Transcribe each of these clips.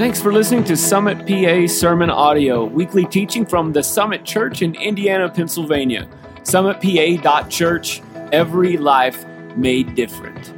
Thanks for listening to Summit PA Sermon Audio, weekly teaching from the Summit Church in Indiana, Pennsylvania. SummitPA.church, every life made different.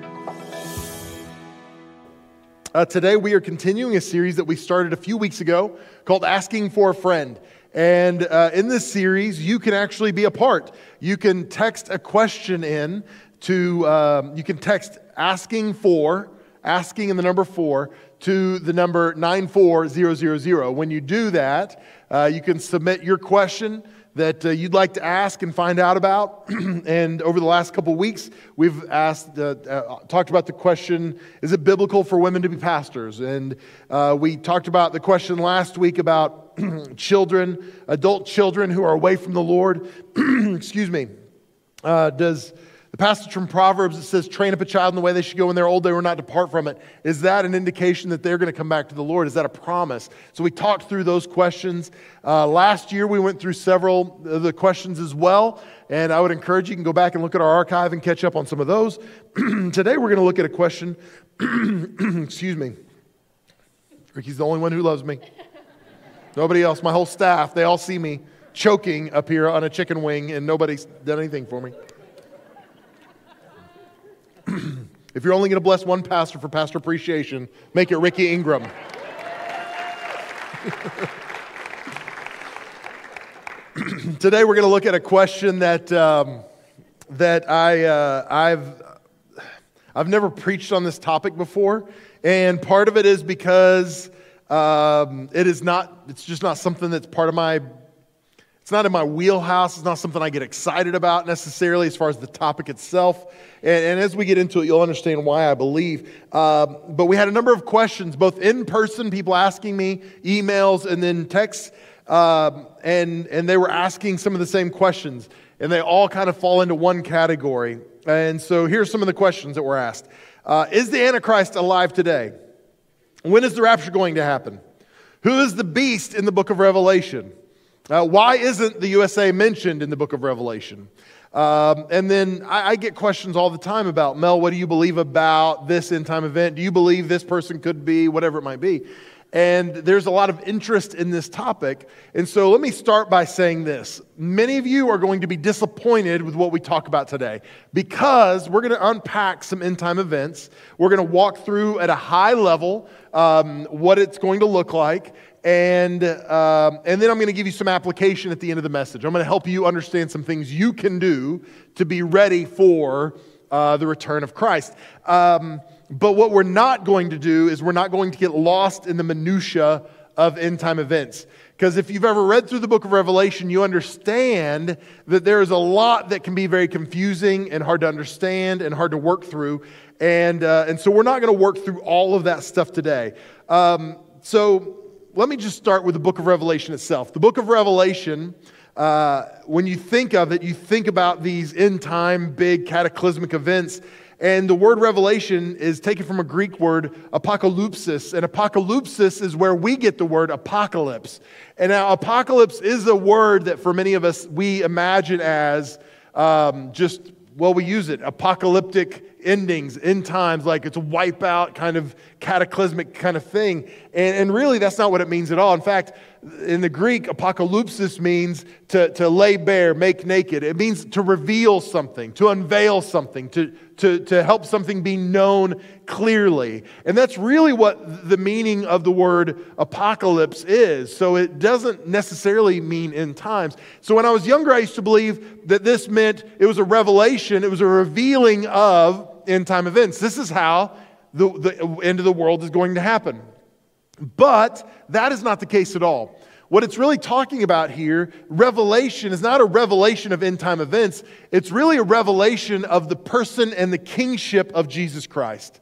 Uh, today, we are continuing a series that we started a few weeks ago called Asking for a Friend. And uh, in this series, you can actually be a part. You can text a question in to, um, you can text asking for, asking in the number four, to the number 94000. When you do that, uh, you can submit your question that uh, you'd like to ask and find out about. and over the last couple weeks, we've asked, uh, uh, talked about the question: Is it biblical for women to be pastors? And uh, we talked about the question last week about children, adult children who are away from the Lord. Excuse me. Uh, does the passage from Proverbs that says, train up a child in the way they should go when they're old, they will not depart from it. Is that an indication that they're going to come back to the Lord? Is that a promise? So we talked through those questions. Uh, last year, we went through several of the questions as well. And I would encourage you can go back and look at our archive and catch up on some of those. Today, we're going to look at a question. Excuse me. Ricky's the only one who loves me. Nobody else, my whole staff, they all see me choking up here on a chicken wing, and nobody's done anything for me. If you're only going to bless one pastor for pastor appreciation, make it Ricky Ingram. Today we're going to look at a question that, um, that I, uh, I've, I've never preached on this topic before. And part of it is because um, it is not, it's just not something that's part of my it's not in my wheelhouse. It's not something I get excited about necessarily as far as the topic itself. And, and as we get into it, you'll understand why I believe. Um, but we had a number of questions, both in person, people asking me, emails, and then texts. Um, and, and they were asking some of the same questions. And they all kind of fall into one category. And so here's some of the questions that were asked uh, Is the Antichrist alive today? When is the rapture going to happen? Who is the beast in the book of Revelation? Uh, why isn't the USA mentioned in the book of Revelation? Um, and then I, I, get questions all the time about, Mel, what do you believe about this end time event? Do you believe this person could be, whatever it might be? And there's a lot of interest in this topic. And so let me start by saying this. Many of you are going to be disappointed with what we talk about today because we're going to unpack some end time events. We're going to walk through at a high level um, what it's going to look like. And, um, and then I'm going to give you some application at the end of the message. I'm going to help you understand some things you can do to be ready for uh, the return of Christ. Um, but what we're not going to do is we're not going to get lost in the minutia of end time events. Because if you've ever read through the book of Revelation, you understand that there is a lot that can be very confusing and hard to understand and hard to work through. And, uh, and so we're not going to work through all of that stuff today. Um, so let me just start with the book of Revelation itself. The book of Revelation, uh, when you think of it, you think about these end time big cataclysmic events. And the word revelation is taken from a Greek word, apocalypsis. And apocalypsis is where we get the word apocalypse. And now, apocalypse is a word that for many of us we imagine as um, just, well, we use it, apocalyptic endings, end times, like it's a wipeout kind of cataclysmic kind of thing. And, and really, that's not what it means at all. In fact, in the Greek, apocalypsis means to, to lay bare, make naked. It means to reveal something, to unveil something, to, to, to help something be known clearly. And that's really what the meaning of the word apocalypse is. So it doesn't necessarily mean end times. So when I was younger, I used to believe that this meant it was a revelation, it was a revealing of end time events. This is how the, the end of the world is going to happen. But that is not the case at all. What it's really talking about here, revelation, is not a revelation of end time events. It's really a revelation of the person and the kingship of Jesus Christ.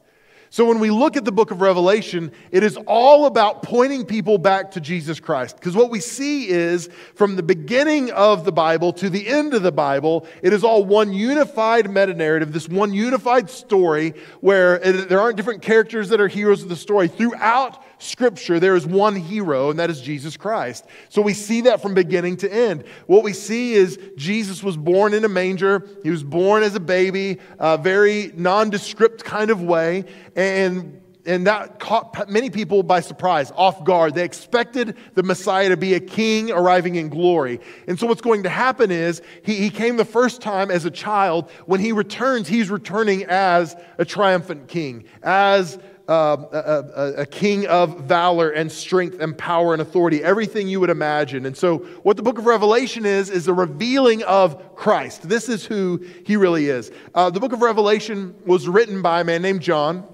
So when we look at the book of Revelation, it is all about pointing people back to Jesus Christ. Because what we see is from the beginning of the Bible to the end of the Bible, it is all one unified meta narrative, this one unified story where it, there aren't different characters that are heroes of the story. Throughout Scripture, there is one hero, and that is Jesus Christ. So we see that from beginning to end. What we see is Jesus was born in a manger, he was born as a baby, a very nondescript kind of way. And and that caught many people by surprise, off guard. They expected the Messiah to be a king arriving in glory. And so, what's going to happen is he, he came the first time as a child. When he returns, he's returning as a triumphant king, as uh, a, a, king of valor and strength and power and authority, everything you would imagine. And so, what the book of Revelation is, is a revealing of Christ. This is who he really is. Uh, the book of Revelation was written by a man named John.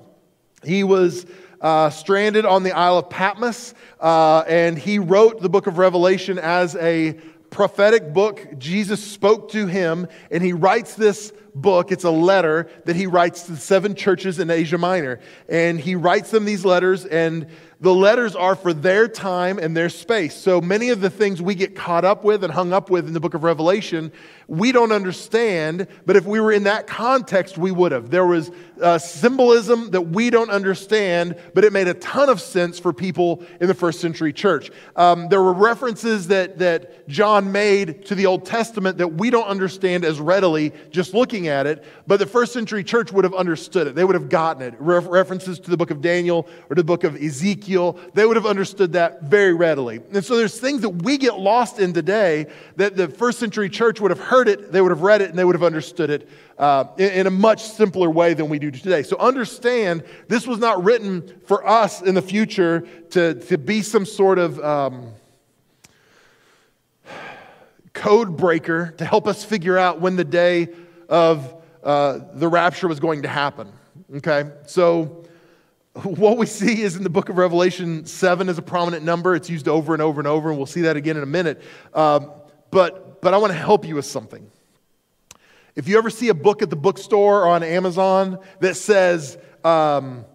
He was uh, stranded on the Isle of Patmos, uh, and he wrote the book of Revelation as a prophetic book. Jesus spoke to him, and he writes this book. It's a letter that he writes to the seven churches in Asia Minor. And he writes them these letters, and the letters are for their time and their space. So many of the things we get caught up with and hung up with in the book of Revelation, we don't understand, but if we were in that context, we would have. There was uh, symbolism that we don't understand, but it made a ton of sense for people in the first century church. Um, there were references that, that John made to the Old Testament that we don't understand as readily just looking at it, but the first century church would have understood it. They would have gotten it. Re- references to the book of Daniel or the book of Ezekiel, they would have understood that very readily. And so there's things that we get lost in today that the first century church would have heard it, they would have read it, and they would have understood it uh, in, in, a much simpler way than we do today. So understand this was not written for us in the future to, to be some sort of um, code breaker to help us figure out when the day of uh, the rapture was going to happen. Okay? So what we see is in the book of Revelation, seven is a prominent number. It's used over and over and over, and we'll see that again in a minute. Um, but, but I want to help you with something. If you ever see a book at the bookstore or on Amazon that says, um,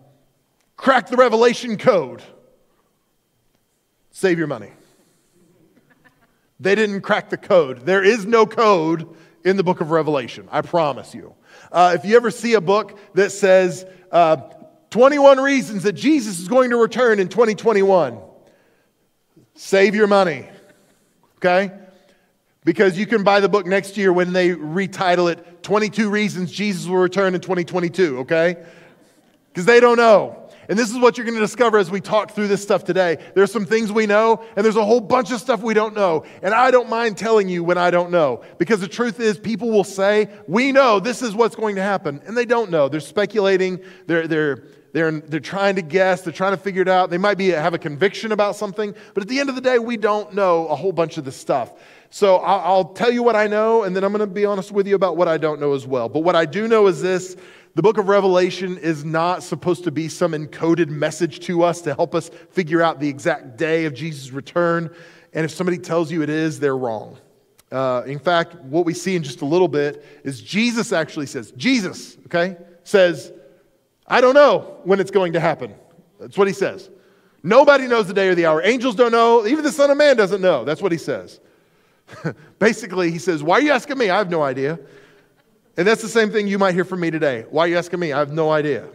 crack the Revelation code, save your money. They didn't crack the code. There is no code in the book of Revelation, I promise you. Uh, if you ever see a book that says uh, 21 reasons that Jesus is going to return in 2021, save your money. Okay? Because you can buy the book next year when they retitle it 22 Reasons Jesus Will Return in 2022, okay? Because they don't know. And this is what you're going to discover as we talk through this stuff today. There's some things we know, and there's a whole bunch of stuff we don't know. And I don't mind telling you when I don't know. Because the truth is, people will say, We know this is what's going to happen. And they don't know. They're speculating, they're, they're, they're, they're trying to guess, they're trying to figure it out. They might be, have a conviction about something. But at the end of the day, we don't know a whole bunch of this stuff. So I'll, I'll tell you what I know, and then I'm going to be honest with you about what I don't know as well. But what I do know is this the book of Revelation is not supposed to be some encoded message to us to help us figure out the exact day of Jesus' return. And if somebody tells you it is, they're wrong. Uh, in fact, what we see in just a little bit is Jesus actually says, Jesus, okay, says, I don't know when it's going to happen. That's what he says. Nobody knows the day or the hour. Angels don't know. Even the Son of Man doesn't know. That's what he says. Basically, he says, Why are you asking me? I have no idea. And that's the same thing you might hear from me today. Why are you asking me? I have no idea.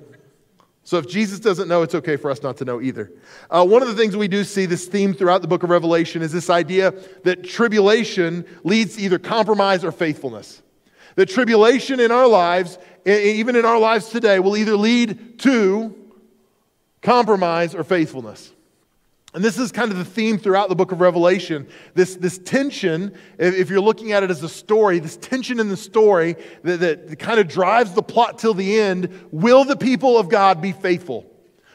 So if Jesus doesn't know, it's okay for us not to know either. Uh, one of the things we do see this theme throughout the book of Revelation is this idea that tribulation leads to either compromise or faithfulness. That tribulation in our lives, even in our lives today, will either lead to compromise or faithfulness. And this is kind of the theme throughout the book of Revelation. This, this tension, if you're looking at it as a story, this tension in the story that, that kind of drives the plot till the end. Will the people of God be faithful?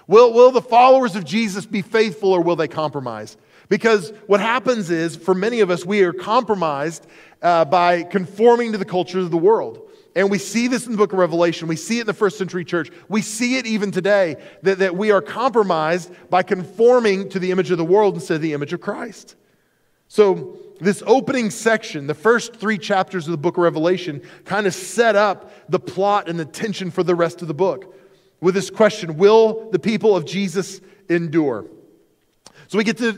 Will, will the followers of Jesus be faithful or will they compromise? Because what happens is, for many of us, we are compromised uh, by conforming to the culture of the world. And we see this in the book of Revelation. We see it in the first century church. We see it even today that, that we are compromised by conforming to the image of the world instead of the image of Christ. So, this opening section, the first three chapters of the book of Revelation, kind of set up the plot and the tension for the rest of the book with this question Will the people of Jesus endure? So, we get to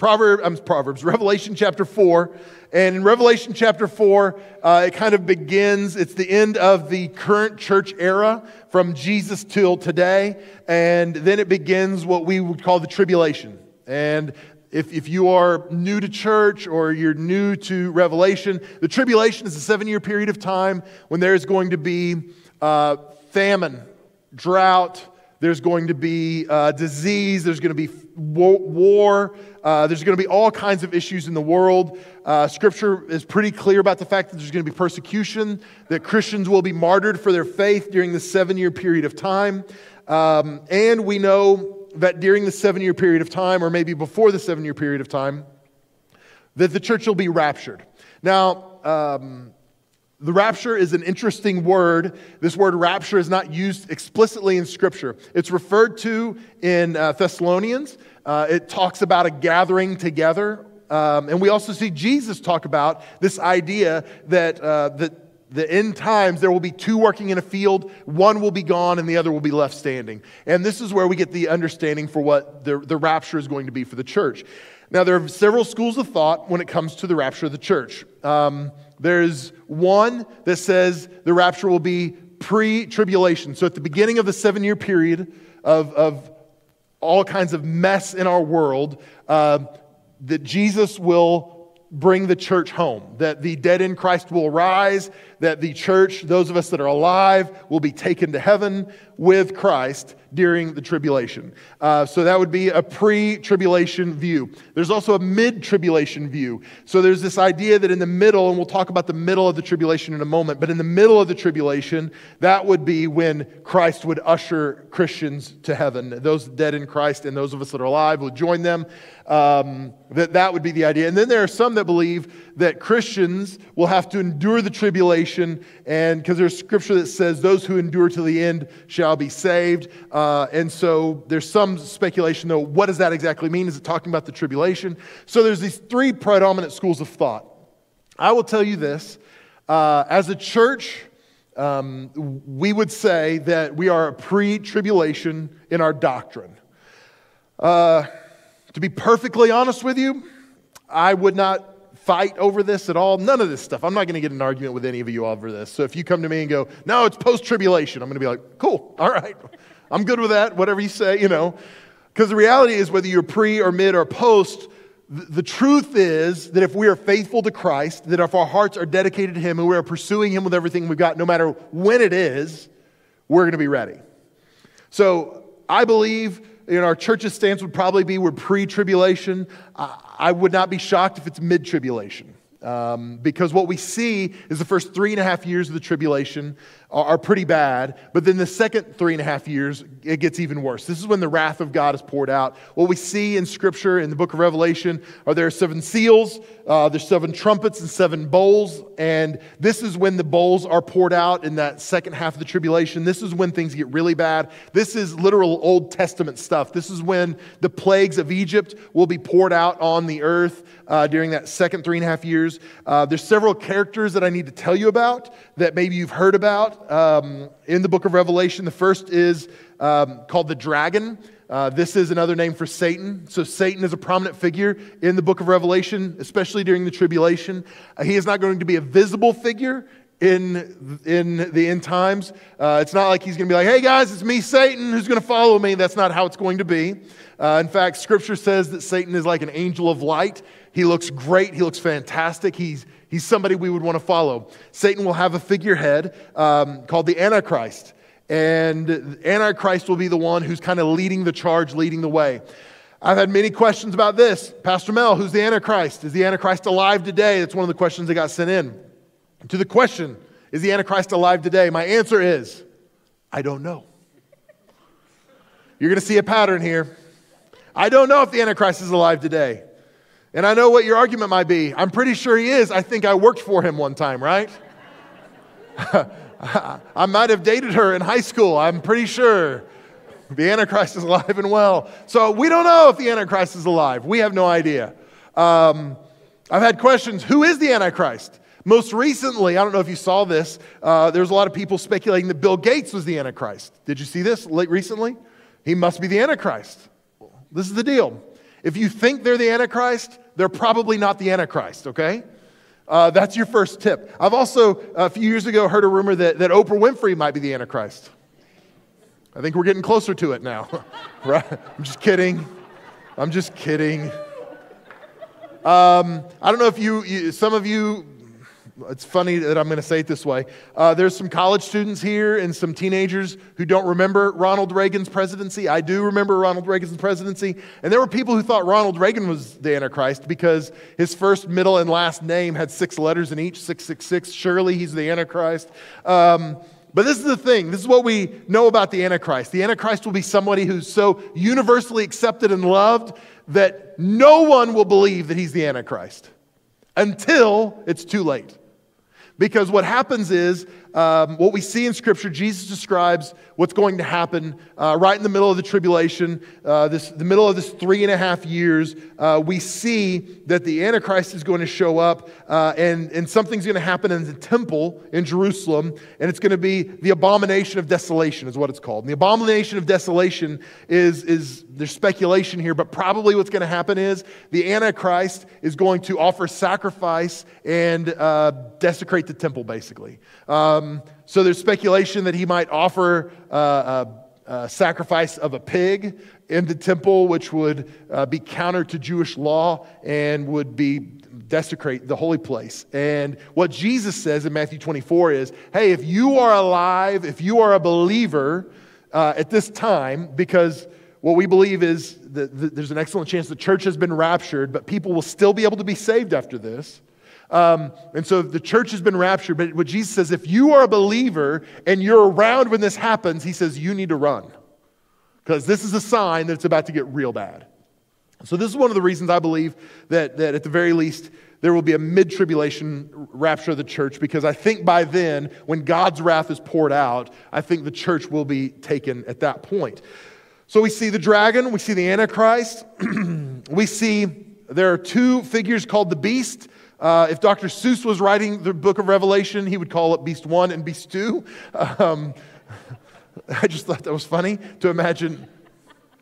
Proverbs, um, Proverbs Revelation chapter 4. And in Revelation chapter 4, uh, it kind of begins, it's the end of the current church era from Jesus till today. And then it begins what we would call the tribulation. And if, if you are new to church or you're new to Revelation, the tribulation is a seven year period of time when there is going to be uh, famine, drought, there's going to be uh, disease, there's going to be war, uh, there's going to be all kinds of issues in the world. Uh, scripture is pretty clear about the fact that there's going to be persecution, that Christians will be martyred for their faith during the seven year period of time. Um, and we know that during the seven year period of time, or maybe before the seven year period of time, that the church will be raptured. Now, um, the rapture is an interesting word. This word rapture is not used explicitly in Scripture. It's referred to in uh, Thessalonians. Uh, it talks about a gathering together. Um, and we also see Jesus talk about this idea that, uh, that the end times there will be two working in a field, one will be gone and the other will be left standing. And this is where we get the understanding for what the, the rapture is going to be for the church. Now, there are several schools of thought when it comes to the rapture of the church. Um, there's one that says the rapture will be pre tribulation. So at the beginning of the seven year period of, of all kinds of mess in our world, uh, that Jesus will bring the church home, that the dead in Christ will rise, that the church, those of us that are alive, will be taken to heaven with Christ during the tribulation. Uh, so that would be a pre tribulation view. There's also a mid tribulation view. So there's this idea that in the middle, and we'll talk about the middle of the tribulation in a moment, but in the middle of the tribulation, that would be when Christ would usher Christians to heaven. Those dead in Christ and those of us that are alive would join them. Um, that that would be the idea. And then there are some that believe that Christians will have to endure the tribulation, and because there's scripture that says, "Those who endure to the end shall be saved." Uh, and so there's some speculation, though. What does that exactly mean? Is it talking about the tribulation? So there's these three predominant schools of thought. I will tell you this: uh, as a church. Um, we would say that we are a pre tribulation in our doctrine. Uh, to be perfectly honest with you, I would not fight over this at all. None of this stuff. I'm not going to get an argument with any of you over this. So if you come to me and go, no, it's post tribulation, I'm going to be like, cool, all right. I'm good with that, whatever you say, you know. Because the reality is, whether you're pre or mid or post, the truth is that if we are faithful to Christ, that if our hearts are dedicated to Him and we are pursuing Him with everything we've got, no matter when it is, we're going to be ready. So I believe in our church's stance would probably be we're pre tribulation. I would not be shocked if it's mid tribulation. Um, because what we see is the first three and a half years of the tribulation are, pretty bad, but then the second three and a half years, it gets even worse. This is when the wrath of God is poured out. What we see in Scripture, in the book of Revelation, are there are seven seals, uh, there's seven trumpets and seven bowls, and this is when the bowls are poured out in that second half of the tribulation. This is when things get really bad. This is literal Old Testament stuff. This is when the plagues of Egypt will be poured out on the earth uh, during that second three and a half years. Uh, there's several characters that I need to tell you about that maybe you've heard about um, in the book of Revelation. The first is um, called the dragon. Uh, this is another name for Satan. So, Satan is a prominent figure in the book of Revelation, especially during the tribulation. Uh, he is not going to be a visible figure in, in the end times. Uh, it's not like he's going to be like, hey guys, it's me, Satan, who's going to follow me. That's not how it's going to be. Uh, in fact, scripture says that Satan is like an angel of light. He looks great. He looks fantastic. He's, he's somebody we would want to follow. Satan will have a figurehead um, called the Antichrist. And Antichrist will be the one who's kind of leading the charge, leading the way. I've had many questions about this. Pastor Mel, who's the Antichrist? Is the Antichrist alive today? That's one of the questions that got sent in. To the question, is the Antichrist alive today? My answer is, I don't know. You're going to see a pattern here. I don't know if the Antichrist is alive today. And I know what your argument might be. I'm pretty sure he is. I think I worked for him one time, right? I might have dated her in high school. I'm pretty sure the Antichrist is alive and well. So we don't know if the Antichrist is alive. We have no idea. Um, I've had questions who is the Antichrist? Most recently, I don't know if you saw this, uh, there's a lot of people speculating that Bill Gates was the Antichrist. Did you see this recently? He must be the Antichrist. This is the deal. If you think they're the Antichrist, they're probably not the Antichrist, okay? Uh, that's your first tip. I've also, a few years ago, heard a rumor that, that Oprah Winfrey might be the Antichrist. I think we're getting closer to it now, right? I'm just kidding. I'm just kidding. Um, I don't know if you, you, some of you it's funny that I'm going to say it this way. Uh, there's some college students here and some teenagers who don't remember Ronald Reagan's presidency. I do remember Ronald Reagan's presidency. And there were people who thought Ronald Reagan was the Antichrist because his first, middle, and last name had six letters in each 666. Surely he's the Antichrist. Um, but this is the thing. This is what we know about the Antichrist. The Antichrist will be somebody who's so universally accepted and loved that no one will believe that he's the Antichrist until it's too late. Because what happens is, um, what we see in Scripture, Jesus describes what's going to happen uh, right in the middle of the tribulation, uh, this, the middle of this three and a half years. Uh, we see that the Antichrist is going to show up, uh, and, and something's going to happen in the temple in Jerusalem, and it's going to be the abomination of desolation, is what it's called. And the abomination of desolation is, is there's speculation here, but probably what's going to happen is the Antichrist is going to offer sacrifice and uh, desecrate the temple, basically. Um, so there's speculation that he might offer uh, a, a, sacrifice of a pig in the temple, which would uh, be counter to Jewish law and would be desecrate the holy place. And what Jesus says in Matthew 24 is hey, if you are alive, if you are a believer uh, at this time, because what we believe is that there's an excellent chance the church has been raptured, but people will still be able to be saved after this. Um, and so the church has been raptured, but what Jesus says, if you are a believer and you're around when this happens, he says, you need to run. Because this is a sign that it's about to get real bad. So, this is one of the reasons I believe that, that at the very least, there will be a mid tribulation rapture of the church because I think by then, when God's wrath is poured out, I think the church will be taken at that point. So, we see the dragon, we see the Antichrist, we see there are two figures called the beast. Uh, if Dr. Seuss was writing the book of Revelation, he would call it Beast 1 and Beast 2. Um, I just thought that was funny to imagine.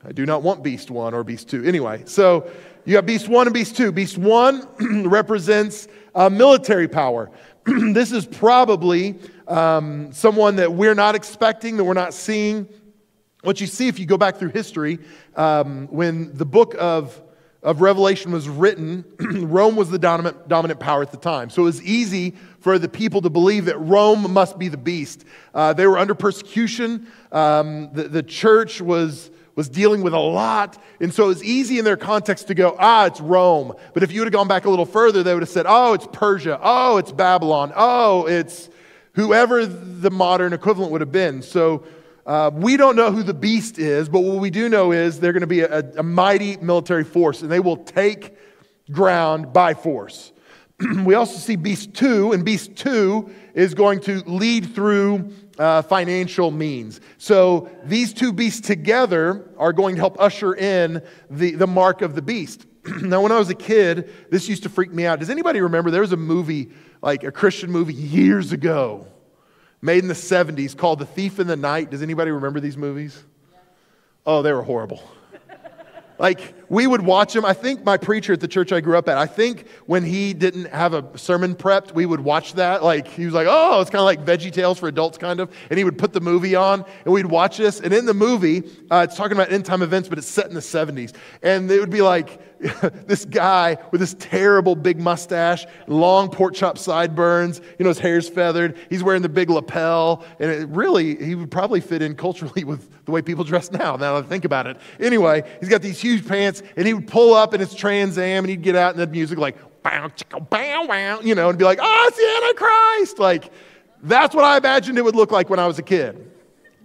I do not want Beast 1 or Beast 2. Anyway, so you have Beast 1 and Beast 2. Beast 1 represents uh, military power. this is probably um, someone that we're not expecting, that we're not seeing. What you see if you go back through history, um, when the book of of Revelation was written, Rome was the dominant, dominant power at the time. So it was easy for the people to believe that Rome must be the beast. Uh, they were under persecution. Um, the, the church was, was dealing with a lot. And so it was easy in their context to go, ah, it's Rome. But if you would have gone back a little further, they would have said, oh, it's Persia. Oh, it's Babylon. Oh, it's whoever the modern equivalent would have been. So uh, we don't know who the beast is, but what we do know is they're going to be a, a mighty military force, and they will take ground by force. we also see Beast 2, and Beast 2 is going to lead through uh, financial means. So these two beasts together are going to help usher in the, the mark of the beast. now, when I was a kid, this used to freak me out. Does anybody remember there was a movie, like a Christian movie years ago? Made in the 70s called The Thief in the Night. Does anybody remember these movies? Oh, they were horrible. Like, we would watch him. I think my preacher at the church I grew up at, I think when he didn't have a sermon prepped, we would watch that. Like, he was like, oh, it's kind of like Veggie Tales for adults, kind of. And he would put the movie on, and we'd watch this. And in the movie, uh, it's talking about end time events, but it's set in the 70s. And it would be like, this guy with this terrible big mustache, long pork chop sideburns, you know, his hair's feathered. He's wearing the big lapel. And it really, he would probably fit in culturally with the way people dress now, now that I think about it. Anyway, he's got these huge pants, and he would pull up in his Trans Am, and he'd get out, and the music like, bow, chicka, bow, wow, you know, and be like, oh, it's the Antichrist. Like, that's what I imagined it would look like when I was a kid.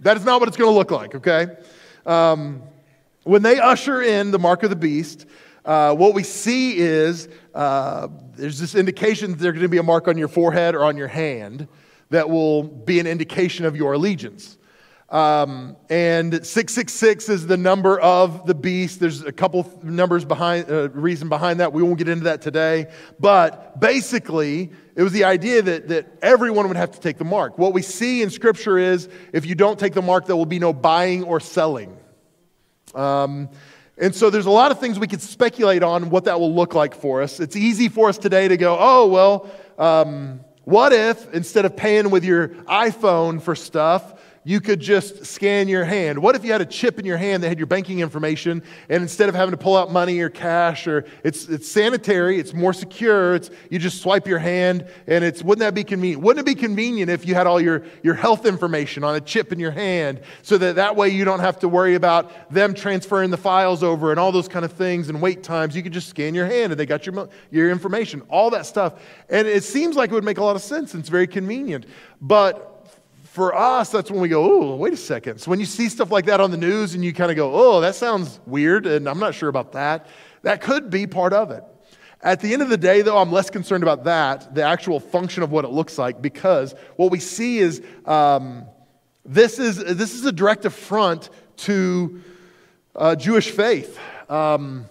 That is not what it's going to look like, okay? Um, when they usher in the mark of the beast, uh, what we see is uh, there's this indication that there's going to be a mark on your forehead or on your hand that will be an indication of your allegiance. Um, and 666 is the number of the beast. There's a couple numbers behind, uh, reason behind that. We won't get into that today. But basically, it was the idea that, that everyone would have to take the mark. What we see in Scripture is if you don't take the mark, there will be no buying or selling. Um, and so there's a lot of things we could speculate on what that will look like for us. It's easy for us today to go, oh, well, um, what if instead of paying with your iPhone for stuff, you could just scan your hand. What if you had a chip in your hand that had your banking information, and instead of having to pull out money or cash, or it's, it's sanitary, it's more secure, it's, you just swipe your hand, and it's, wouldn't that be convenient? Wouldn't it be convenient if you had all your, your health information on a chip in your hand, so that that way you don't have to worry about them transferring the files over and all those kind of things and wait times? You could just scan your hand, and they got your, your information, all that stuff. And it seems like it would make a lot of sense, and it's very convenient. But for us, that's when we go, oh, wait a second. So when you see stuff like that on the news and you kind of go, oh, that sounds weird, and I'm not sure about that, that could be part of it. At the end of the day, though, I'm less concerned about that, the actual function of what it looks like, because what we see is um, this, is this is a direct affront to uh, Jewish faith. Um,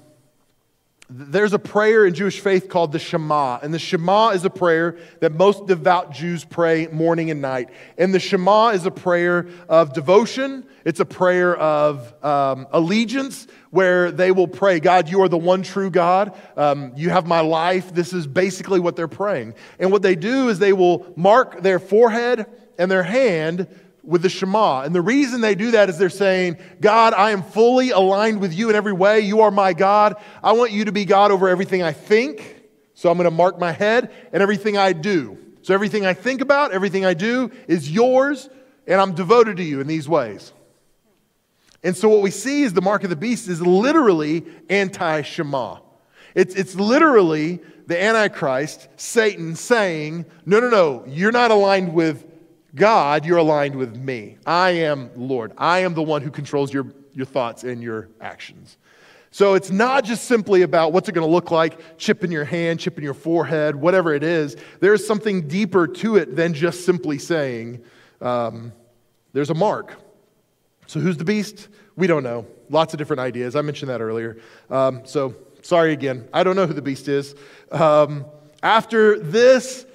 there's a prayer in Jewish faith called the Shema. And the Shema is a prayer that most devout Jews pray morning and night. And the Shema is a prayer of devotion, it's a prayer of um, allegiance where they will pray, God, you are the one true God. Um, you have my life. This is basically what they're praying. And what they do is they will mark their forehead and their hand with the Shema. And the reason they do that is they're saying, God, I am fully aligned with you in every way. You are my God. I want you to be God over everything I think. So I'm going to mark my head and everything I do. So everything I think about, everything I do is yours, and I'm devoted to you in these ways. And so what we see is the mark of the beast is literally anti Shema. It's, it's literally the Antichrist, Satan, saying, No, no, no, you're not aligned with God, you're aligned with me. I am Lord. I am the one who controls your, your thoughts and your actions. So it's not just simply about what's it going to look like, chip in your hand, chip in your forehead, whatever it is. There's something deeper to it than just simply saying um, there's a mark. So who's the beast? We don't know. Lots of different ideas. I mentioned that earlier. Um, so sorry again. I don't know who the beast is. Um, after this,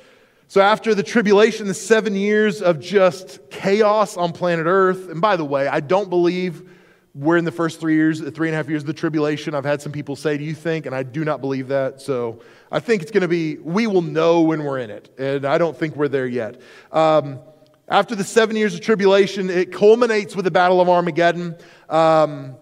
so, after the tribulation, the seven years of just chaos on planet Earth, and by the way, I don't believe we're in the first three years, three and a half years of the tribulation. I've had some people say, Do you think? And I do not believe that. So, I think it's going to be, we will know when we're in it. And I don't think we're there yet. Um, after the seven years of tribulation, it culminates with the Battle of Armageddon. Um,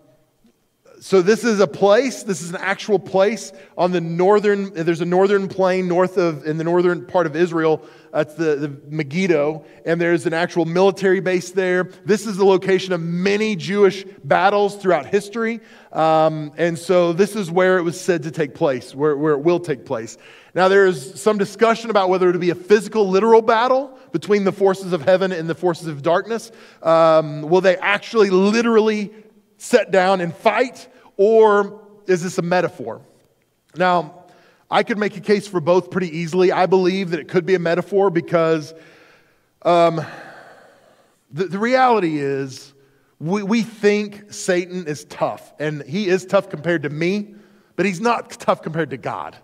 so this is a place, this is an actual place on the northern, there's a northern plain north of, in the northern part of Israel. That's the, the Megiddo, and there's an actual military base there. This is the location of many Jewish battles throughout history. Um, and so this is where it was said to take place, where, where it will take place. Now, there's some discussion about whether it would be a physical, literal battle between the forces of heaven and the forces of darkness. Um, will they actually literally set down and fight? Or is this a metaphor? Now, I could make a case for both pretty easily. I believe that it could be a metaphor because um, the, the reality is we, we think Satan is tough, and he is tough compared to me, but he's not tough compared to God.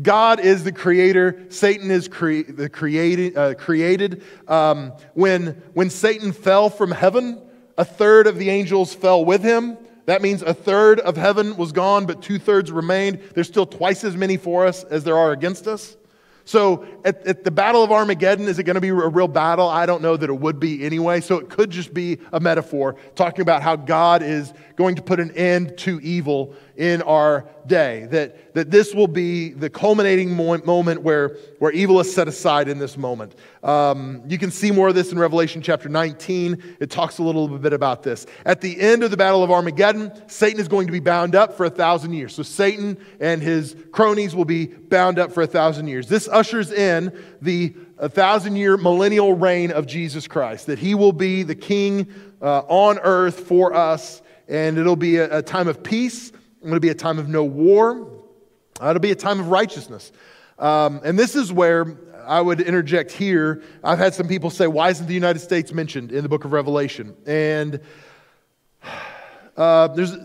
God is the creator. Satan is cre- the created. Uh, created. Um, when, when Satan fell from heaven, a third of the angels fell with him. That means a third of heaven was gone, but two thirds remained. There's still twice as many for us as there are against us. So at, at, the Battle of Armageddon, is it going to be a real battle? I don't know that it would be anyway. So it could just be a metaphor talking about how God is going to put an end to evil in our day. That, that this will be the culminating moment where, where evil is set aside in this moment. Um, you can see more of this in Revelation chapter 19. It talks a little bit about this. At the end of the Battle of Armageddon, Satan is going to be bound up for a thousand years. So Satan and his cronies will be bound up for a thousand years. This ushers in the a thousand year millennial reign of Jesus Christ, that he will be the king uh, on earth for us, and it'll be a, a time of peace, it'll be a time of no war, uh, it'll be a time of righteousness. Um, and this is where I would interject here. I've had some people say, why isn't the United States mentioned in the book of Revelation? And uh, there's,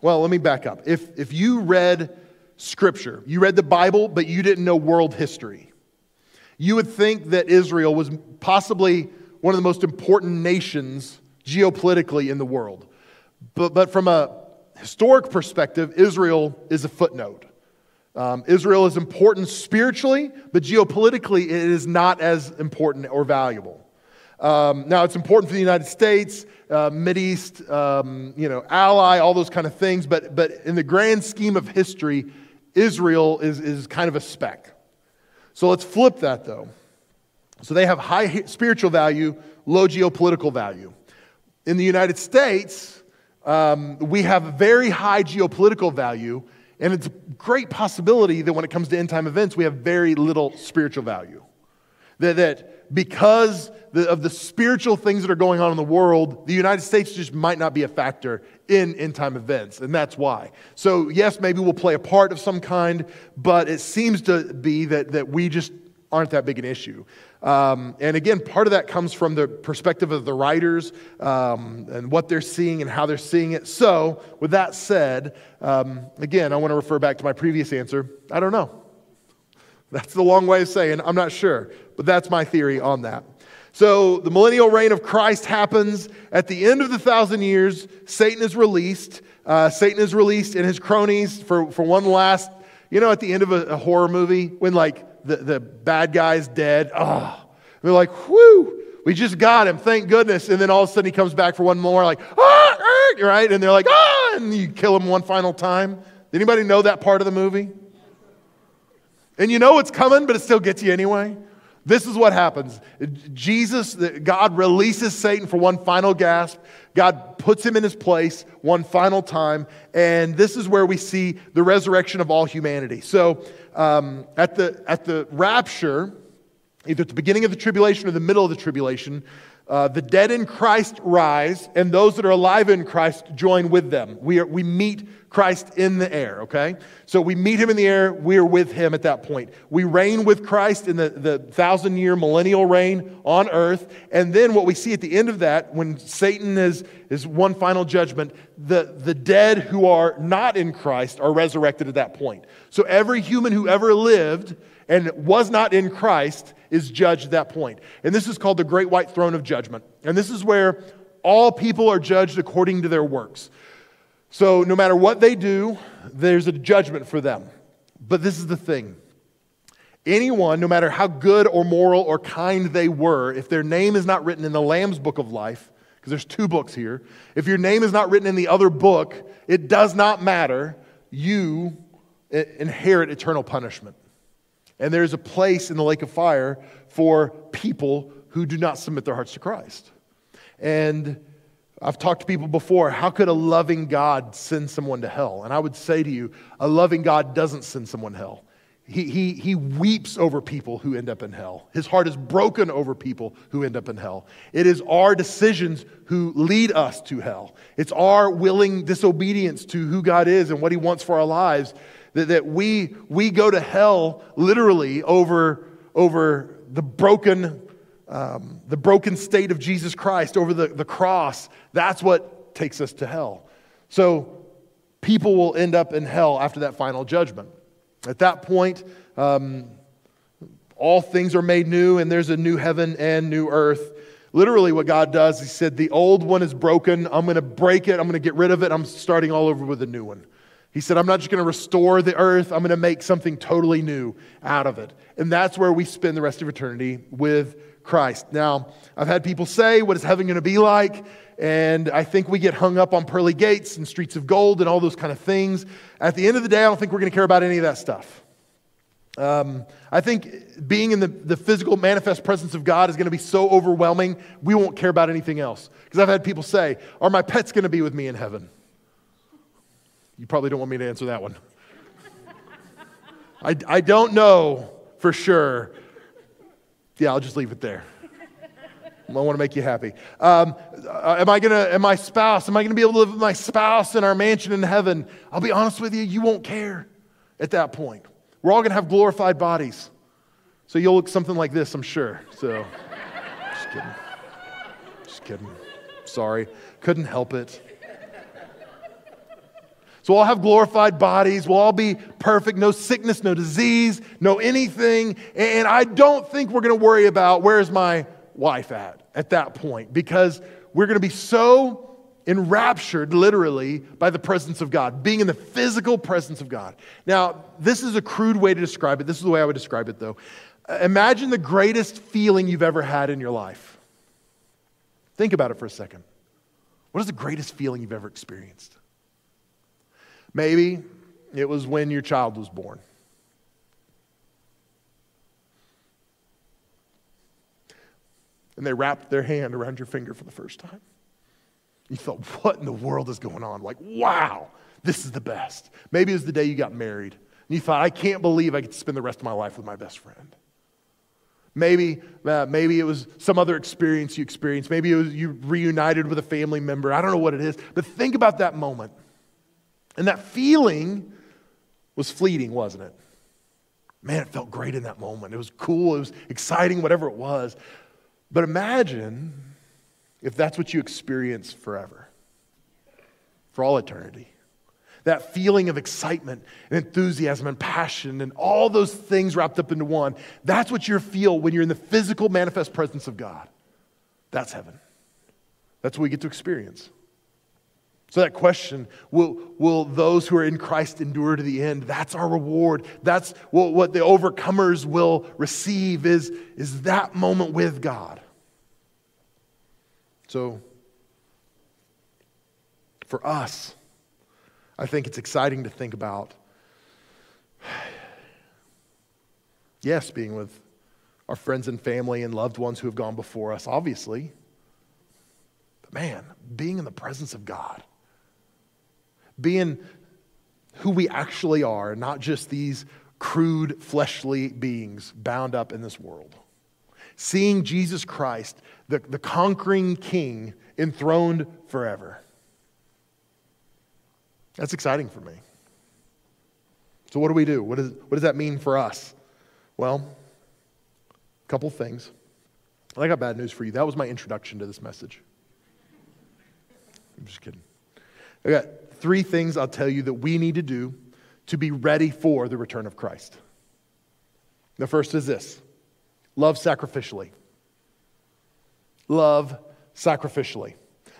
well, let me back up. If, if you read Scripture. You read the Bible, but you didn't know world history. You would think that Israel was possibly one of the most important nations geopolitically in the world. But, but from a historic perspective, Israel is a footnote. Um, Israel is important spiritually, but geopolitically, it is not as important or valuable. Um, now, it's important for the United States, uh, East, um, you know, ally, all those kind of things, but, but in the grand scheme of history, Israel is, is kind of a speck. So let's flip that though. So they have high spiritual value, low geopolitical value. In the United States, um, we have very high geopolitical value, and it's a great possibility that when it comes to end time events, we have very little spiritual value. That, that because the, of the spiritual things that are going on in the world, the United States just might not be a factor in end time events, and that's why. So, yes, maybe we'll play a part of some kind, but it seems to be that, that we just aren't that big an issue. Um, and again, part of that comes from the perspective of the writers um, and what they're seeing and how they're seeing it. So, with that said, um, again, I want to refer back to my previous answer. I don't know. That's the long way of saying I'm not sure, but that's my theory on that. So, the millennial reign of Christ happens at the end of the thousand years. Satan is released. Uh, Satan is released and his cronies for, for one last, you know, at the end of a, a horror movie when like the, the bad guy's dead. Oh, they're like, whew, we just got him, thank goodness. And then all of a sudden he comes back for one more, like, ah, ah, right? And they're like, ah, and you kill him one final time. Did Anybody know that part of the movie? And you know it's coming, but it still gets you anyway. This is what happens. Jesus, God releases Satan for one final gasp. God puts him in his place one final time. And this is where we see the resurrection of all humanity. So um, at, the, at the rapture, either at the beginning of the tribulation or the middle of the tribulation, uh, the dead in Christ rise, and those that are alive in Christ join with them. We, are, we meet Christ in the air, okay? So we meet him in the air, we're with him at that point. We reign with Christ in the, the thousand year millennial reign on earth. And then what we see at the end of that, when Satan is, is one final judgment, the, the dead who are not in Christ are resurrected at that point. So every human who ever lived and was not in Christ is judged at that point. And this is called the great white throne of judgment. And this is where all people are judged according to their works. So no matter what they do, there's a judgment for them. But this is the thing anyone, no matter how good or moral or kind they were, if their name is not written in the Lamb's book of life, because there's two books here, if your name is not written in the other book, it does not matter. You inherit eternal punishment. And there's a place in the lake of fire for people who do not submit their hearts to Christ. And I've talked to people before, how could a loving God send someone to hell? And I would say to you, a loving God doesn't send someone to hell. He, he, he weeps over people who end up in hell. His heart is broken over people who end up in hell. It is our decisions who lead us to hell. It's our willing disobedience to who God is and what He wants for our lives that, that we, we go to hell literally over, over the broken, um, the broken state of Jesus Christ, over the, the cross. That's what takes us to hell. So people will end up in hell after that final judgment. At that point, um, all things are made new, and there's a new heaven and new earth. Literally, what God does, He said, The old one is broken. I'm going to break it. I'm going to get rid of it. I'm starting all over with a new one. He said, I'm not just going to restore the earth, I'm going to make something totally new out of it. And that's where we spend the rest of eternity with Christ. Now, I've had people say, What is heaven going to be like? And I think we get hung up on pearly gates and streets of gold and all those kind of things. At the end of the day, I don't think we're going to care about any of that stuff. Um, I think being in the, the physical manifest presence of God is going to be so overwhelming, we won't care about anything else. Because I've had people say, Are my pets going to be with me in heaven? You probably don't want me to answer that one. I, I don't know for sure. Yeah, I'll just leave it there. I want to make you happy. Um, uh, am I gonna? Am my spouse? Am I gonna be able to live with my spouse in our mansion in heaven? I'll be honest with you. You won't care at that point. We're all gonna have glorified bodies, so you'll look something like this, I'm sure. So, just kidding. Just kidding. Sorry, couldn't help it. So we'll all have glorified bodies. We'll all be perfect. No sickness, no disease, no anything. And I don't think we're going to worry about where's my wife at at that point because we're going to be so enraptured, literally, by the presence of God, being in the physical presence of God. Now, this is a crude way to describe it. This is the way I would describe it, though. Uh, imagine the greatest feeling you've ever had in your life. Think about it for a second. What is the greatest feeling you've ever experienced? Maybe it was when your child was born. And they wrapped their hand around your finger for the first time. You thought, what in the world is going on? Like, wow, this is the best. Maybe it was the day you got married. And you thought, I can't believe I to spend the rest of my life with my best friend. Maybe, uh, maybe it was some other experience you experienced. Maybe it was you reunited with a family member. I don't know what it is. But think about that moment. And that feeling was fleeting, wasn't it? Man, it felt great in that moment. It was cool, it was exciting, whatever it was. But imagine if that's what you experience forever, for all eternity. That feeling of excitement and enthusiasm and passion and all those things wrapped up into one. That's what you feel when you're in the physical manifest presence of God. That's heaven. That's what we get to experience. So, that question will, will those who are in Christ endure to the end? That's our reward. That's what, what the overcomers will receive is, is that moment with God. So, for us, I think it's exciting to think about, yes, being with our friends and family and loved ones who have gone before us, obviously. But man, being in the presence of God being who we actually are, not just these crude fleshly beings bound up in this world. Seeing Jesus Christ, the, the conquering king, enthroned forever. That's exciting for me. So, what do we do? What, is, what does that mean for us? Well, a couple things. I got bad news for you. That was my introduction to this message. I'm just kidding. I got three things I'll tell you that we need to do to be ready for the return of Christ. The first is this love sacrificially. Love sacrificially.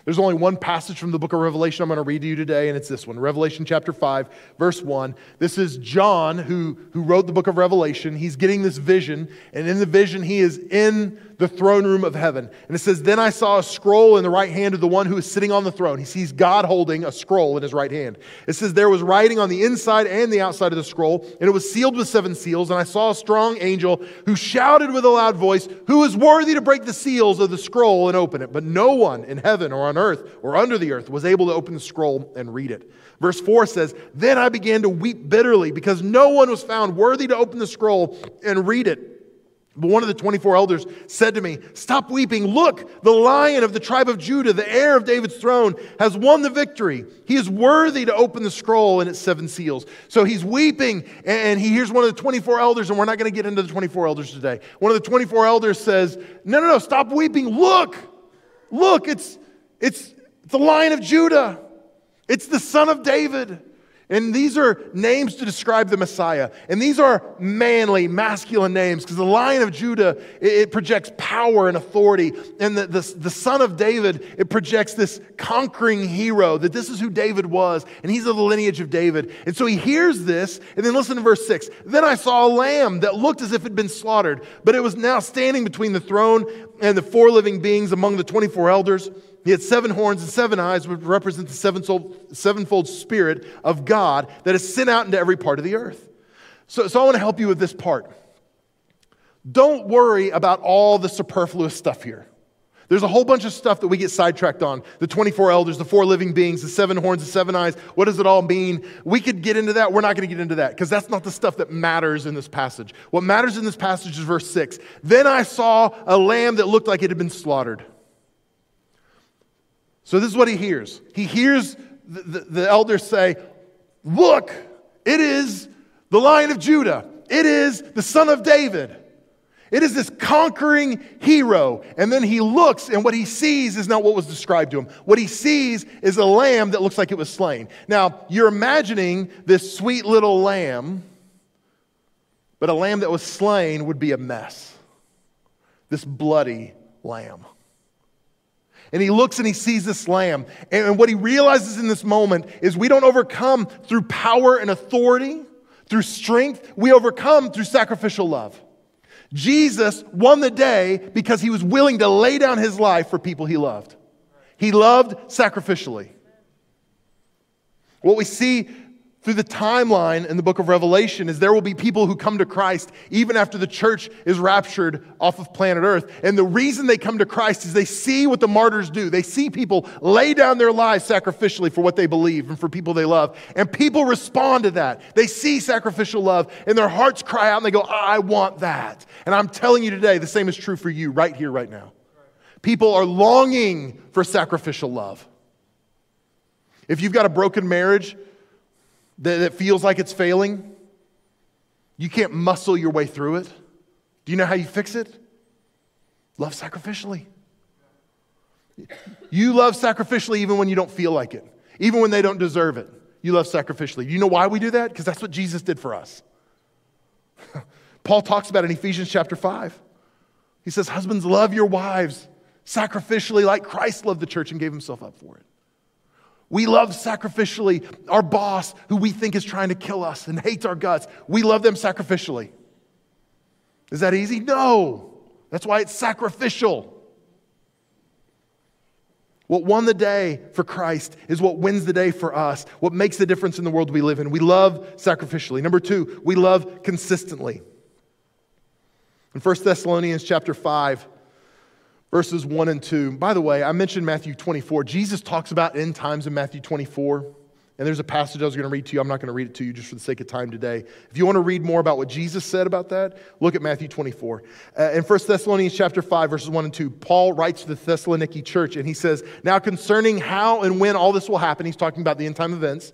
There's only one passage from the book of Revelation I'm going to read to you today, and it's this one Revelation chapter 5, verse 1. This is John who, who wrote the book of Revelation. He's getting this vision, and in the vision, he is in the throne room of heaven. And it says, Then I saw a scroll in the right hand of the one who is sitting on the throne. He sees God holding a scroll in his right hand. It says, There was writing on the inside and the outside of the scroll, and it was sealed with seven seals. And I saw a strong angel who shouted with a loud voice, Who is worthy to break the seals of the scroll and open it? But no one in heaven or on earth or under the earth was able to open the scroll and read it. Verse 4 says, Then I began to weep bitterly because no one was found worthy to open the scroll and read it. But one of the 24 elders said to me, Stop weeping. Look, the lion of the tribe of Judah, the heir of David's throne, has won the victory. He is worthy to open the scroll and its seven seals. So he's weeping, and he hears one of the 24 elders, and we're not going to get into the 24 elders today. One of the 24 elders says, No, no, no, stop weeping. Look, look, it's, it's the lion of Judah, it's the son of David. And these are names to describe the Messiah. And these are manly, masculine names because the Lion of Judah, it, it, projects power and authority. And the, the, the Son of David, it projects this conquering hero, that this is who David was. And he's of the lineage of David. And so he hears this. And then listen to verse 6. Then I saw a lamb that looked as if it had been slaughtered, but it was now standing between the throne and the four living beings among the 24 elders. He had seven horns and seven eyes, which represent the sevenfold, sevenfold Spirit of God that is sent out into every part of the earth. So, so I want to help you with this part. Don't worry about all the superfluous stuff here. There's a whole bunch of stuff that we get sidetracked on the 24 elders, the four living beings, the seven horns, the seven eyes. What does it all mean? We could get into that. We're not going to get into that because that's not the stuff that matters in this passage. What matters in this passage is verse 6. Then I saw a lamb that looked like it had been slaughtered. So this is what he hears. He hears the, the, the elders say, Look, it is the lion of Judah. It is the son of David. It is this conquering hero. And then he looks, and what he sees is not what was described to him. What he sees is a lamb that looks like it was slain. Now, you're imagining this sweet little lamb, but a lamb that was slain would be a mess. This bloody lamb. And he looks and he sees this lamb. And what he realizes in this moment is we don't overcome through power and authority, through strength. We overcome through sacrificial love. Jesus won the day because he was willing to lay down his life for people he loved. He loved sacrificially. What we see through the timeline in the book of Revelation is there will be people who come to Christ even after the church is raptured off of planet Earth. And the reason they come to Christ is they see what the martyrs do. They see people lay down their lives sacrificially for what they believe and for people they love. And people respond to that. They see sacrificial love and their hearts cry out and they go, ah, I want that. And I'm telling you today, the same is true for you right here, right now. People are longing for sacrificial love. If you've got a broken marriage, that, that feels like it's failing, you can't muscle your way through it. Do you know how you fix it? Love sacrificially. You love sacrificially even when you don't feel like it, even when they don't deserve it. You love sacrificially. You know why we do that? Because that's what Jesus did for us. Paul talks about in Ephesians chapter 5. He says, Husbands, love your wives sacrificially like Christ loved the church and gave himself up for it. We love sacrificially our boss who we think is trying to kill us and hates our guts. We love them sacrificially. Is that easy? No. That's why it's sacrificial. What won the day for Christ is what wins the day for us, what makes the difference in the world we live in. We love sacrificially. Number two, we love consistently. In 1 Thessalonians chapter 5, verses 1 and 2. By the way, I mentioned Matthew 24. Jesus talks about end times in Matthew 24. And there's a passage I was going to read to you. I'm not going to read it to you just for the sake of time today. If you want to read more about what Jesus said about that, look at Matthew 24. Uh, in 1 Thessalonians chapter 5, verses 1 and 2, Paul writes to the Thessaloniki church and he says, Now concerning how and when all this will happen, he's talking about the end time events.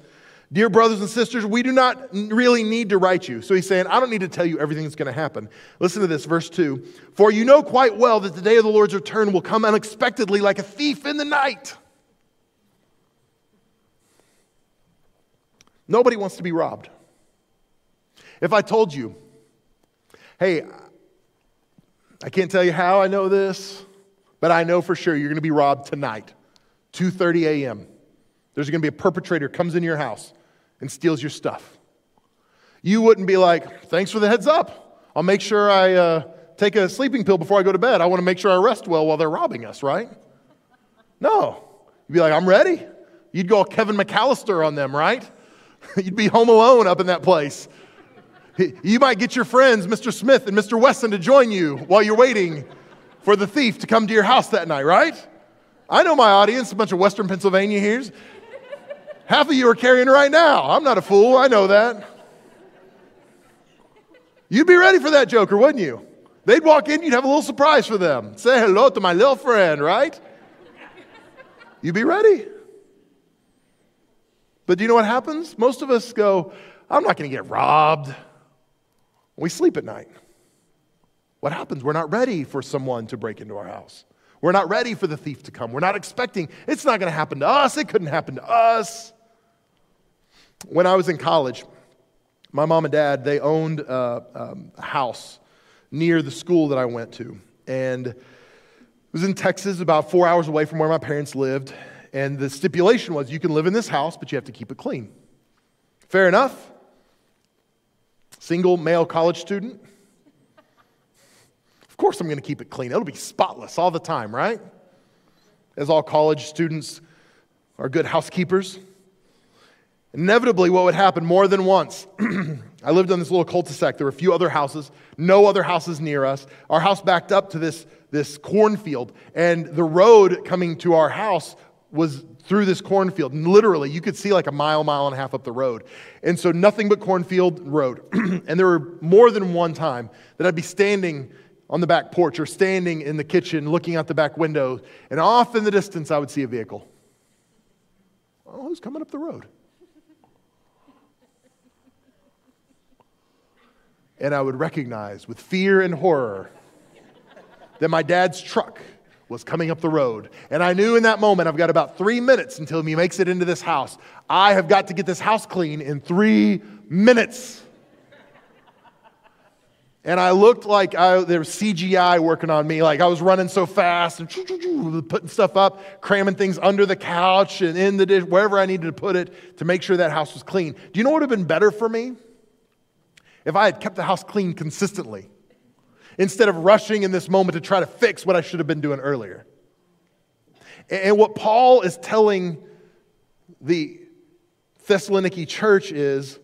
Dear brothers and sisters, we do not really need to write you. So he's saying, I don't need to tell you everything that's going to happen. Listen to this, verse 2. For you know quite well that the day of the Lord's return will come unexpectedly like a thief in the night. Nobody wants to be robbed. If I told you, hey, I can't tell you how I know this, but I know for sure you're going to be robbed tonight, 2:30 a.m. There's going to be a perpetrator comes into your house and steals your stuff. You wouldn't be like, thanks for the heads up. I'll make sure I uh, take a sleeping pill before I go to bed. I want to make sure I rest well while they're robbing us, right? No. You'd be like, I'm ready. You'd go Kevin McAllister on them, right? You'd be home alone up in that place. You might get your friends, Mr. Smith and Mr. Wesson, to join you while you're waiting for the thief to come to your house that night, right? I know my audience, a bunch of Western Pennsylvania here. Half of you are carrying right now. I'm not a fool. I know that. You'd be ready for that joker, wouldn't you? They'd walk in, you'd have a little surprise for them. Say hello to my little friend, right? You'd be ready. But do you know what happens? Most of us go, I'm not going to get robbed. We sleep at night. What happens? We're not ready for someone to break into our house. We're not ready for the thief to come. We're not expecting, it's not going to happen to us. It couldn't happen to us. When I was in college, my mom and dad, they owned a, um, a house near the school that I went to. And it was in Texas, about four hours away from where my parents lived. And the stipulation was you can live in this house, but you have to keep it clean. Fair enough. Single male college student. Of course, I'm going to keep it clean. It'll be spotless all the time, right? As all college students are good housekeepers. Inevitably, what would happen more than once, I lived on this little cul de sac. There were a few other houses, no other houses near us. Our house backed up to this, this cornfield, and the road coming to our house was through this cornfield. And literally, you could see like a mile, mile and a half up the road. And so, nothing but cornfield road. and there were more than one time that I'd be standing on the back porch or standing in the kitchen looking out the back window, and off in the distance, I would see a vehicle. Oh, who's coming up the road? And I would recognize with fear and horror that my dad's truck was coming up the road. And I knew in that moment, I've got about three minutes until he makes it into this house. I have got to get this house clean in three minutes. And I looked like I, there was CGI working on me, like I was running so fast and putting stuff up, cramming things under the couch and in the dish, wherever I needed to put it to make sure that house was clean. Do you know what would have been better for me? If I had kept the house clean consistently instead of rushing in this moment to try to fix what I should have been doing earlier. And what Paul is telling the Thessaloniki church is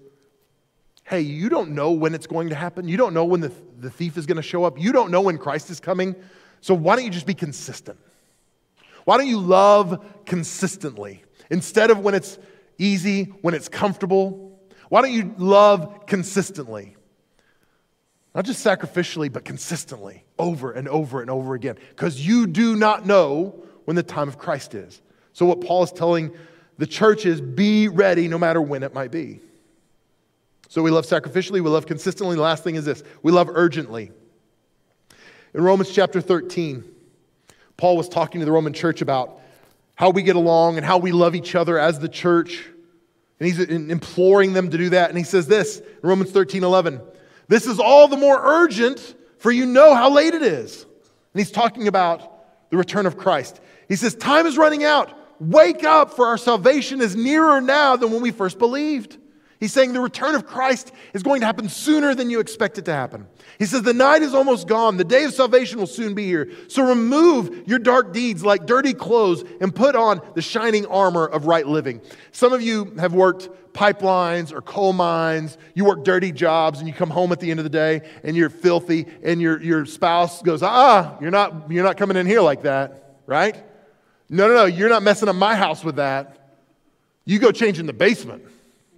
hey, you don't know when it's going to happen. You don't know when the, the thief is going to show up. You don't know when Christ is coming. So why don't you just be consistent? Why don't you love consistently instead of when it's easy, when it's comfortable? Why don't you love consistently? Not just sacrificially, but consistently, over and over and over again, because you do not know when the time of Christ is. So, what Paul is telling the church is be ready no matter when it might be. So, we love sacrificially, we love consistently. The last thing is this we love urgently. In Romans chapter 13, Paul was talking to the Roman church about how we get along and how we love each other as the church. And he's imploring them to do that. And he says this in Romans 13 11. This is all the more urgent, for you know how late it is. And he's talking about the return of Christ. He says, Time is running out. Wake up, for our salvation is nearer now than when we first believed. He's saying the return of Christ is going to happen sooner than you expect it to happen. He says the night is almost gone. The day of salvation will soon be here. So remove your dark deeds like dirty clothes and put on the shining armor of right living. Some of you have worked pipelines or coal mines. You work dirty jobs and you come home at the end of the day and you're filthy and your, your spouse goes, ah, you're not, you're not coming in here like that, right? No, no, no, you're not messing up my house with that. You go change in the basement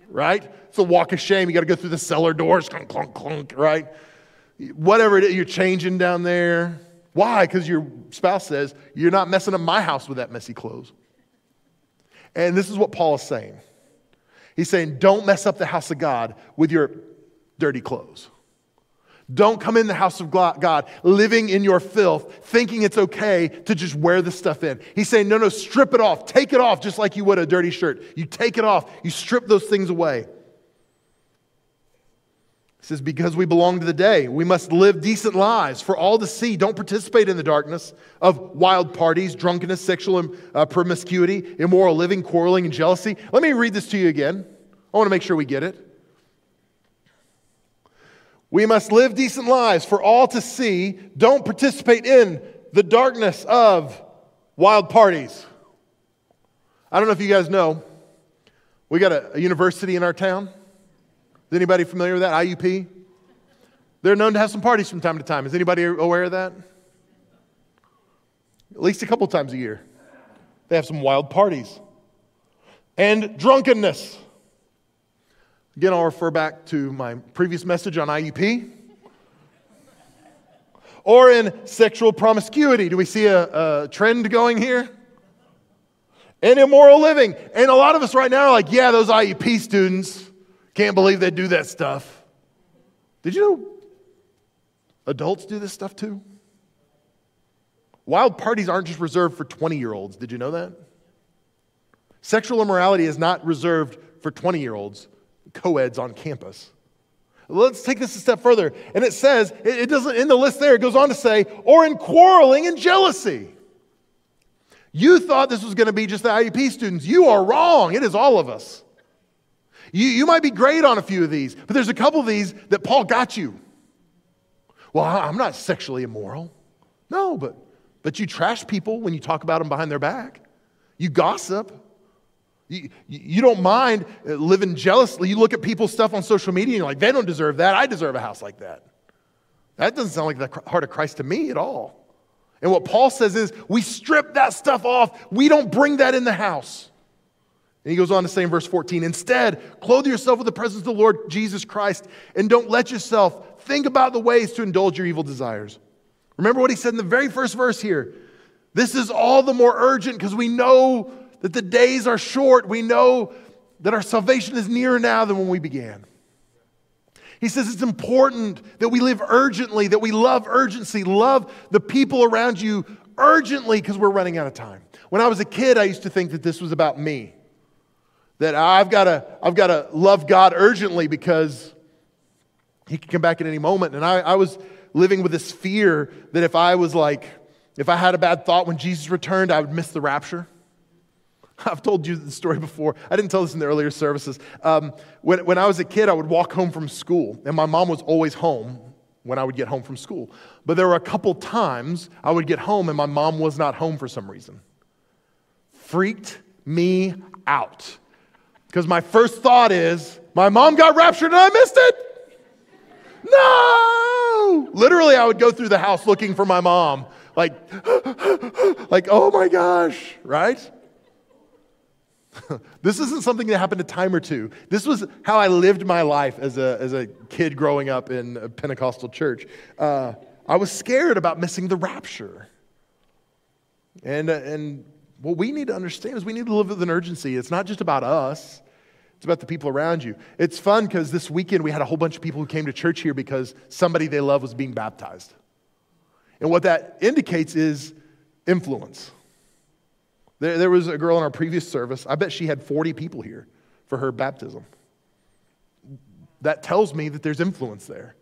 right? It's a walk of shame. You got to go through the cellar doors, clunk, clunk, clunk, right? Whatever it is, you're changing down there. Why? Because your spouse says, You're not messing up my house with that messy clothes. And this is what Paul is saying. He's saying, Don't mess up the house of God with your dirty clothes. Don't come in the house of God living in your filth, thinking it's okay to just wear this stuff in. He's saying, no, no, strip it off. Take it off just like you would a dirty shirt. You take it off, you strip those things away. He says, because we belong to the day, we must live decent lives for all to see. Don't participate in the darkness of wild parties, drunkenness, sexual uh, promiscuity, immoral living, quarreling, and jealousy. Let me read this to you again. I want to make sure we get it. We must live decent lives for all to see. Don't participate in the darkness of wild parties. I don't know if you guys know, we got a, a university in our town. Is anybody familiar with that? IUP? They're known to have some parties from time to time. Is anybody aware of that? At least a couple times a year. They have some wild parties. And drunkenness. Again, I'll refer back to my previous message on IUP. Or in sexual promiscuity. Do we see a, a trend going here? And immoral living. And a lot of us right now are like, yeah, those IUP students can't believe they do that stuff. Did you know adults do this stuff too? Wild parties aren't just reserved for 20 year olds. Did you know that? Sexual immorality is not reserved for 20 year olds co-eds on campus. Let's take this a step further. And it says, it doesn't, in the list there, it goes on to say, or in quarreling and jealousy. You thought this was going to be just the IUP students. You are wrong. It is all of us. You, you might be great on a few of these, but there's a couple of these that Paul got you. Well, I'm not sexually immoral. No, but, but you trash people when you talk about them behind their back. You gossip. You, you don't mind uh, living jealously. You look at people's stuff on social media and you're like, they don't deserve that. I deserve a house like that. That doesn't sound like the heart of Christ to me at all. And what Paul says is, we strip that stuff off. We don't bring that in the house. And he goes on to say in verse 14, instead, clothe yourself with the presence of the Lord Jesus Christ and don't let yourself think about the ways to indulge your evil desires. Remember what he said in the very first verse here. This is all the more urgent because we know that the days are short. We know that our salvation is nearer now than when we began. He says it's important that we live urgently, that we love urgency, love the people around you urgently because we're running out of time. When I was a kid, I used to think that this was about me. That I've got to, I've got to love God urgently because He can come back at any moment. And I, I was living with this fear that if I was like, if I had a bad thought when Jesus returned, I would miss the rapture. I've told you the story before. I didn't tell this in the earlier services. Um, when, when I was a kid, I would walk home from school, and my mom was always home when I would get home from school. But there were a couple times I would get home and my mom was not home for some reason. freaked me out. Because my first thought is, my mom got raptured and I missed it. No! Literally, I would go through the house looking for my mom, like, like, oh my gosh, right? this isn't something that happened a time or two. This was how I lived my life as a, as a kid growing up in a Pentecostal church. Uh, I was scared about missing the rapture. And, uh, and what we need to understand is we need to live with an urgency. It's not just about us, it's about the people around you. It's fun because this weekend we had a whole bunch of people who came to church here because somebody they love was being baptized. And what that indicates is influence. There, there was a girl in our previous service, I bet she had 40 people here for her baptism. That tells me that there's influence there.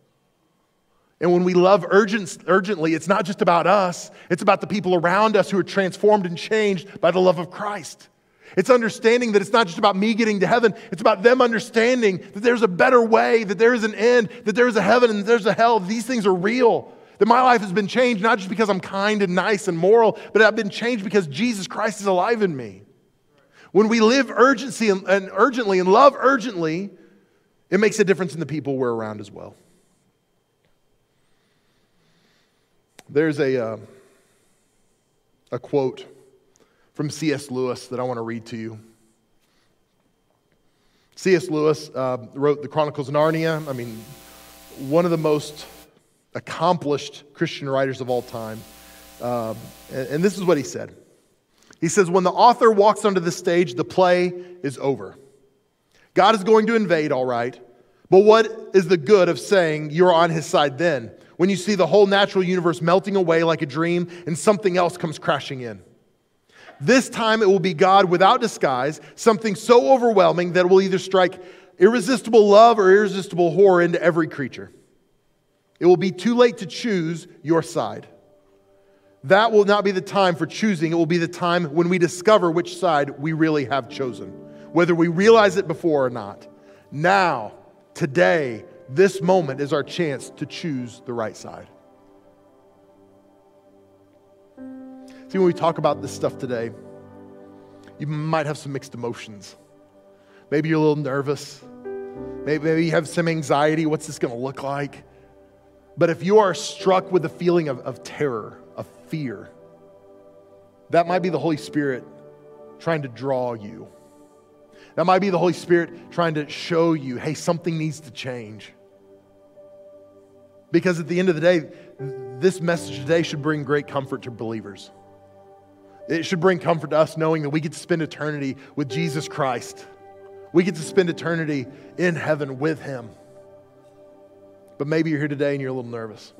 And when we love urgent, urgently, it's not just about us, it's about the people around us who are transformed and changed by the love of Christ. It's understanding that it's not just about me getting to heaven, it's about them understanding that there's a better way, that there is an end, that there is a heaven and there's a hell. These things are real. That my life has been changed not just because I'm kind and nice and moral, but I've been changed because Jesus Christ is alive in me. When we live urgency and, and urgently and love urgently, it makes a difference in the people we're around as well. There's a, uh, a quote from C.S. Lewis that I want to read to you. C.S. Lewis uh, wrote the Chronicles of Narnia. I mean, one of the most accomplished Christian writers of all time. Um, and, and this is what he said He says, When the author walks onto the stage, the play is over. God is going to invade, all right, but what is the good of saying you're on his side then, when you see the whole natural universe melting away like a dream and something else comes crashing in? This time it will be God without disguise, something so overwhelming that it will either strike irresistible love or irresistible horror into every creature. It will be too late to choose your side. That will not be the time for choosing. It will be the time when we discover which side we really have chosen, whether we realize it before or not. Now, today, this moment is our chance to choose the right side. See, when we talk about this stuff today, you might have some mixed emotions. Maybe you're a little nervous. Maybe, maybe you have some anxiety. What's this going to look like? But if you are struck with a feeling of, of terror, of fear, that might be the Holy Spirit trying to draw you. That might be the Holy Spirit trying to show you, hey, something needs to change. Because at the end of the day, this message today should bring great comfort to believers. It should bring comfort to us knowing that we get to spend eternity with Jesus Christ. We get to spend eternity in heaven with Him. But maybe you're here today and you're a little nervous.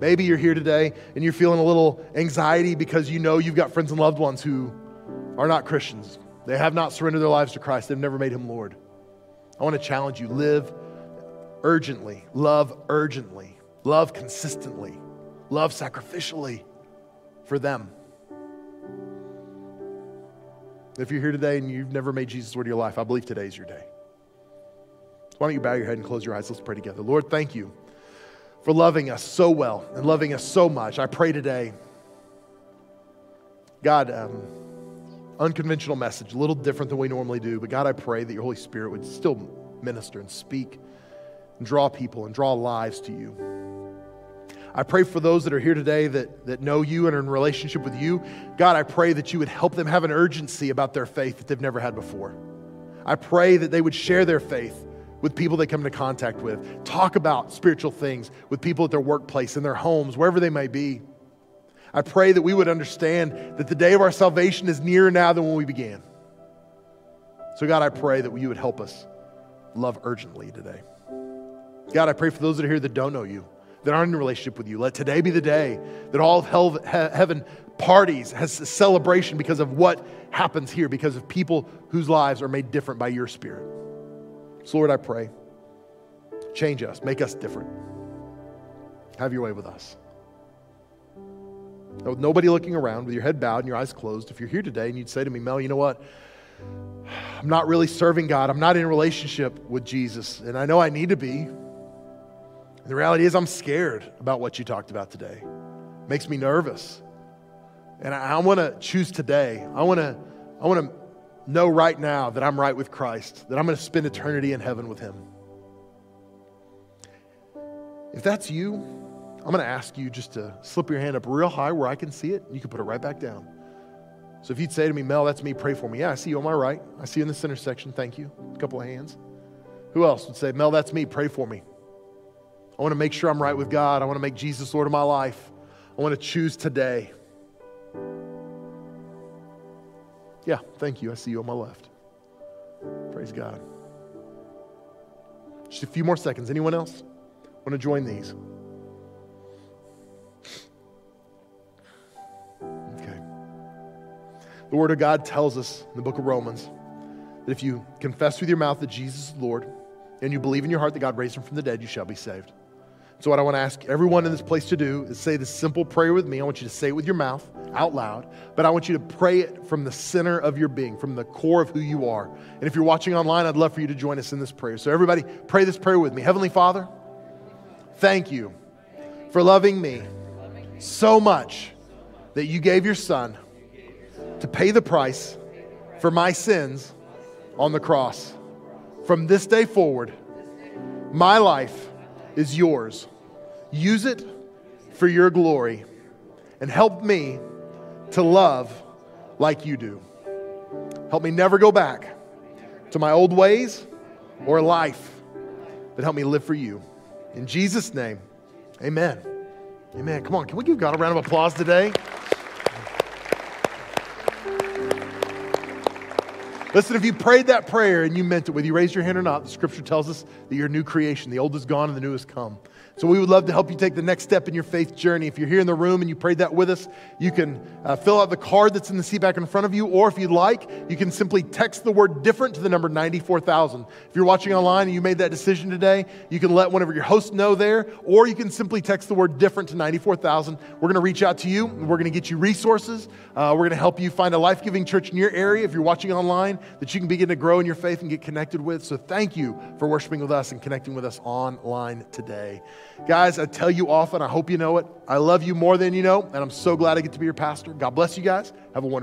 Maybe you're here today and you're feeling a little anxiety because you know you've got friends and loved ones who are not Christians. They have not surrendered their lives to Christ, they've never made Him Lord. I want to challenge you live urgently, love urgently, love consistently, love sacrificially for them. If you're here today and you've never made Jesus Lord of your life, I believe today is your day. Why don't you bow your head and close your eyes? Let's pray together. Lord, thank you for loving us so well and loving us so much. I pray today, God, um, unconventional message, a little different than we normally do, but God, I pray that your Holy Spirit would still minister and speak and draw people and draw lives to you. I pray for those that are here today that, that know you and are in relationship with you. God, I pray that you would help them have an urgency about their faith that they've never had before. I pray that they would share their faith with people they come into contact with. Talk about spiritual things with people at their workplace, in their homes, wherever they may be. I pray that we would understand that the day of our salvation is nearer now than when we began. So, God, I pray that you would help us love urgently today. God, I pray for those that are here that don't know you, that aren't in a relationship with you. Let today be the day that all of hell, heaven parties, has a celebration because of what happens here, because of people whose lives are made different by your Spirit. So, Lord, I pray, change us, make us different. Have your way with us. With nobody looking around, with your head bowed and your eyes closed, if you're here today and you'd say to me, Mel, you know what? I'm not really serving God. I'm not in a relationship with Jesus, and I know I need to be. The reality is, I'm scared about what you talked about today. It makes me nervous. And I, I want to choose today. I want to I want to know right now that I'm right with Christ, that I'm going to spend eternity in heaven with Him. If that's you, I'm going to ask you just to slip your hand up real high where I can see it. And you can put it right back down. So if you'd say to me, Mel, that's me, pray for me. Yeah, I see you on my right. I see you in the center section. Thank you. A couple of hands. Who else would say, Mel, that's me, pray for me? I want to make sure I'm right with God. I want to make Jesus Lord of my life. I want to choose today. Yeah, thank you. I see you on my left. Praise God. Just a few more seconds. Anyone else want to join these? Okay. The Word of God tells us in the book of Romans that if you confess with your mouth that Jesus is Lord and you believe in your heart that God raised him from the dead, you shall be saved. So, what I want to ask everyone in this place to do is say this simple prayer with me. I want you to say it with your mouth out loud, but I want you to pray it from the center of your being, from the core of who you are. And if you're watching online, I'd love for you to join us in this prayer. So, everybody, pray this prayer with me. Heavenly Father, thank you for loving me so much that you gave your son to pay the price for my sins on the cross. From this day forward, my life is yours. Use it for your glory and help me to love like you do. Help me never go back to my old ways or life, but help me live for you. In Jesus' name, amen. Amen. Come on, can we give God a round of applause today? Listen, if you prayed that prayer and you meant it, whether you raised your hand or not, the scripture tells us that you're a new creation. The old is gone and the new has come. So we would love to help you take the next step in your faith journey. If you're here in the room and you prayed that with us, you can uh, fill out the card that's in the seat back in front of you, or if you'd like, you can simply text the word different to the number 94,000. If you're watching online and you made that decision today, you can let one of your hosts know there, or you can simply text the word different to 94,000. We're going to reach out to you. We're going to get you resources. Uh, we're going to help you find a life giving church in your area if you're watching online that you can begin to grow in your faith and get connected with. So thank you for worshiping with us and connecting with us online today. Guys, I tell you often, I hope you know it. I love you more than you know, and I'm so glad I get to be your pastor. God bless you guys. Have a wonderful